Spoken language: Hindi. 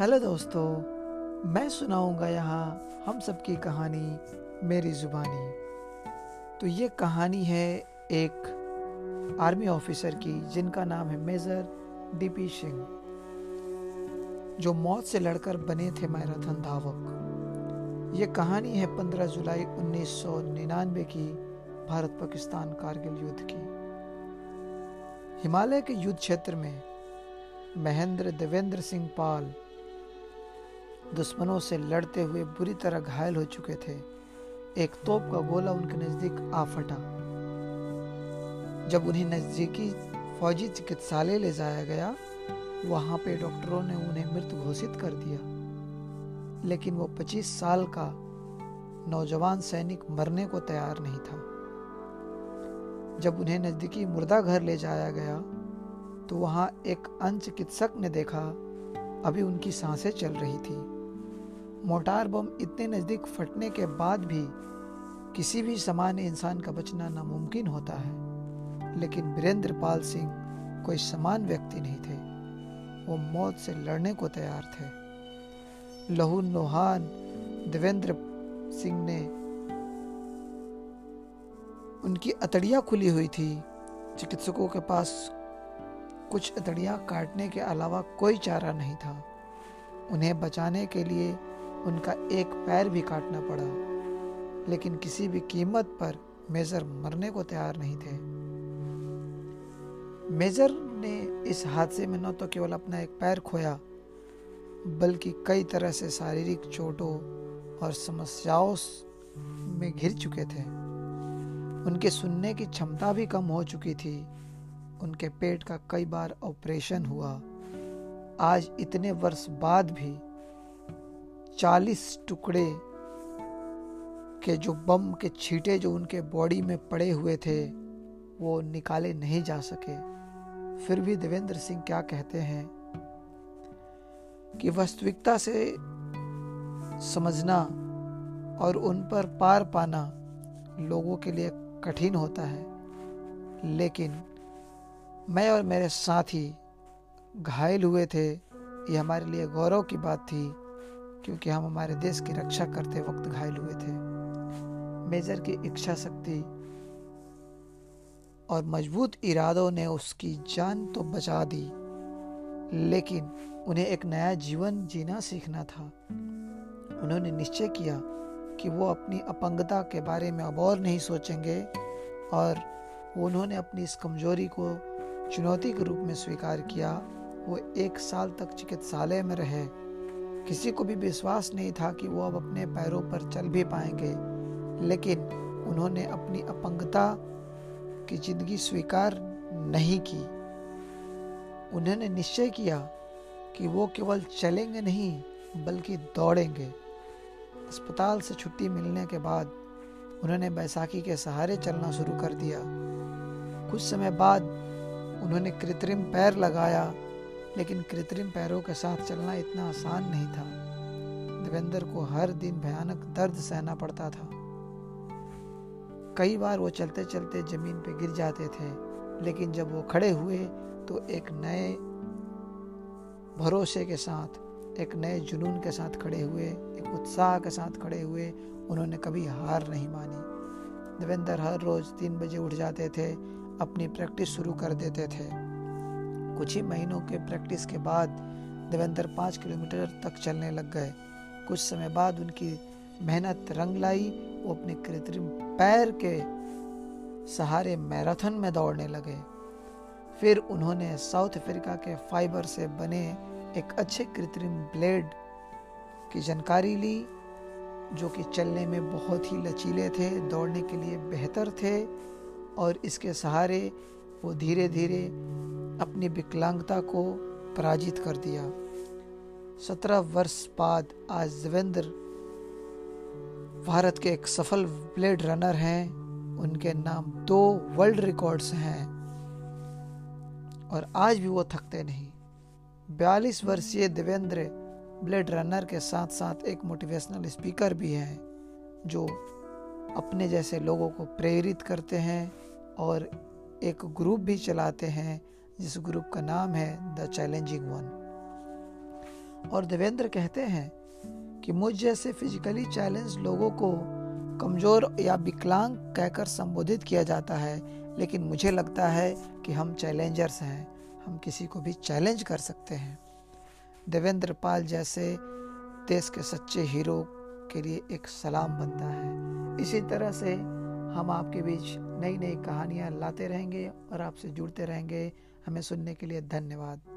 हेलो दोस्तों, मैं सुनाऊँगा यहाँ हम सब की कहानी, मेरी ज़ुबानी। तो ये कहानी है एक आर्मी ऑफिसर की, जिनका नाम है मेजर डीपी सिंह, जो मौत से लड़कर बने थे मैराथन धावक। ये कहानी है 15 जुलाई 1999 की, भारत पाकिस्तान कारगिल युद्ध की। हिमालय के युद्ध क्षेत्र में महेंद्र देवेंद्र सिंह पाल दुश्मनों से लड़ते हुए बुरी तरह घायल हो चुके थे। एक तोप का गोला उनके नज़दीक आ फटा। जब उन्हें नजदीकी फौजी चिकित्सालय ले जाया गया, वहाँ पे डॉक्टरों ने उन्हें मृत घोषित कर दिया। लेकिन वो 25 साल का नौजवान सैनिक मरने को तैयार नहीं था। जब उन्हें नजदीकी मुर्दा घर ले जाया गया तो वहाँ एक अन्य चिकित्सक ने देखा, अभी उनकी साँसें चल रही थी। मोटार बम इतने नज़दीक फटने के बाद भी किसी भी सामान्य इंसान का बचना नामुमकिन होता है। लेकिन वीरेंद्र पाल सिंह कोई समान व्यक्ति नहीं थे। वो मौत से लड़ने को तैयार थे। लहू नोहान देवेंद्र सिंह ने उनकी अतड़िया खुली हुई थी। चिकित्सकों के पास कुछ अतड़िया काटने के अलावा कोई चारा नहीं था। उन्हें बचाने के लिए उनका एक पैर भी काटना पड़ा। लेकिन किसी भी कीमत पर मेजर मरने को तैयार नहीं थे। मेजर ने इस हादसे में न तो केवल अपना एक पैर खोया, बल्कि कई तरह से शारीरिक चोटों और समस्याओं में घिर चुके थे। उनके सुनने की क्षमता भी कम हो चुकी थी। उनके पेट का कई बार ऑपरेशन हुआ। आज इतने वर्ष बाद भी चालीस टुकड़े के जो बम के छींटे जो उनके बॉडी में पड़े हुए थे, वो निकाले नहीं जा सके। फिर भी देवेंद्र सिंह क्या कहते हैं? कि वास्तविकता से समझना और उन पर पार पाना लोगों के लिए कठिन होता है। लेकिन मैं और मेरे साथी घायल हुए थे, ये हमारे लिए गौरव की बात थी क्योंकि हम हमारे देश की रक्षा करते वक्त घायल हुए थे। मेजर की इच्छा शक्ति और मज़बूत इरादों ने उसकी जान तो बचा दी, लेकिन उन्हें एक नया जीवन जीना सीखना था। उन्होंने निश्चय किया कि वो अपनी अपंगता के बारे में अब और नहीं सोचेंगे और उन्होंने अपनी इस कमज़ोरी को चुनौती के रूप में स्वीकार किया। वो एक साल तक चिकित्सालय में रहे। किसी को भी विश्वास नहीं था कि वो अब अपने पैरों पर चल भी पाएँगे। लेकिन उन्होंने अपनी अपंगता की ज़िंदगी स्वीकार नहीं की। उन्होंने निश्चय किया कि वो केवल चलेंगे नहीं, बल्कि दौड़ेंगे। अस्पताल से छुट्टी मिलने के बाद उन्होंने बैसाखी के सहारे चलना शुरू कर दिया। कुछ समय बाद उन्होंने कृत्रिम पैर लगाया लेकिन कृत्रिम पैरों के साथ चलना इतना आसान नहीं था। देवेंद्र को हर दिन भयानक दर्द सहना पड़ता था। कई बार वो चलते चलते ज़मीन पर गिर जाते थे, लेकिन जब वो खड़े हुए तो एक नए भरोसे के साथ, एक नए जुनून के साथ खड़े हुए, एक उत्साह के साथ खड़े हुए, उन्होंने कभी हार नहीं मानी। देवेंद्र हर रोज तीन बजे उठ जाते थे, अपनी प्रैक्टिस शुरू कर देते थे। कुछ ही महीनों के प्रैक्टिस के बाद देवेंद्र पाँच किलोमीटर तक चलने लग गए। कुछ समय बाद उनकी मेहनत रंग लाई, वो अपने कृत्रिम पैर के सहारे मैराथन में दौड़ने लगे। फिर उन्होंने साउथ अफ्रीका के फाइबर से बने एक अच्छे कृत्रिम ब्लेड की जानकारी ली, जो कि चलने में बहुत ही लचीले थे, दौड़ने के लिए बेहतर थे, और इसके सहारे वो धीरे धीरे अपनी विकलांगता को पराजित कर दिया। सत्रह वर्ष बाद आज देवेंद्र भारत के एक सफल ब्लेड रनर हैं। उनके नाम दो वर्ल्ड रिकॉर्ड्स हैं। और आज भी वो थकते नहीं। बयालीस वर्षीय देवेंद्र ब्लेड रनर के साथ साथ एक मोटिवेशनल स्पीकर भी हैं, जो अपने जैसे लोगों को प्रेरित करते हैं और एक ग्रुप भी चलाते हैं। जिस ग्रुप का नाम है द चैलेंजिंग वन। और देवेंद्र कहते हैं कि मुझ जैसे फिजिकली चैलेंज लोगों को कमज़ोर या विकलांग कहकर संबोधित किया जाता है, लेकिन मुझे लगता है कि हम चैलेंजर्स हैं, हम किसी को भी चैलेंज कर सकते हैं। देवेंद्र पाल जैसे देश के सच्चे हीरो के लिए एक सलाम बनता है। इसी तरह से हम आपके बीच नई नई कहानियाँ लाते रहेंगे और आपसे जुड़ते रहेंगे। हमें सुनने के लिए धन्यवाद।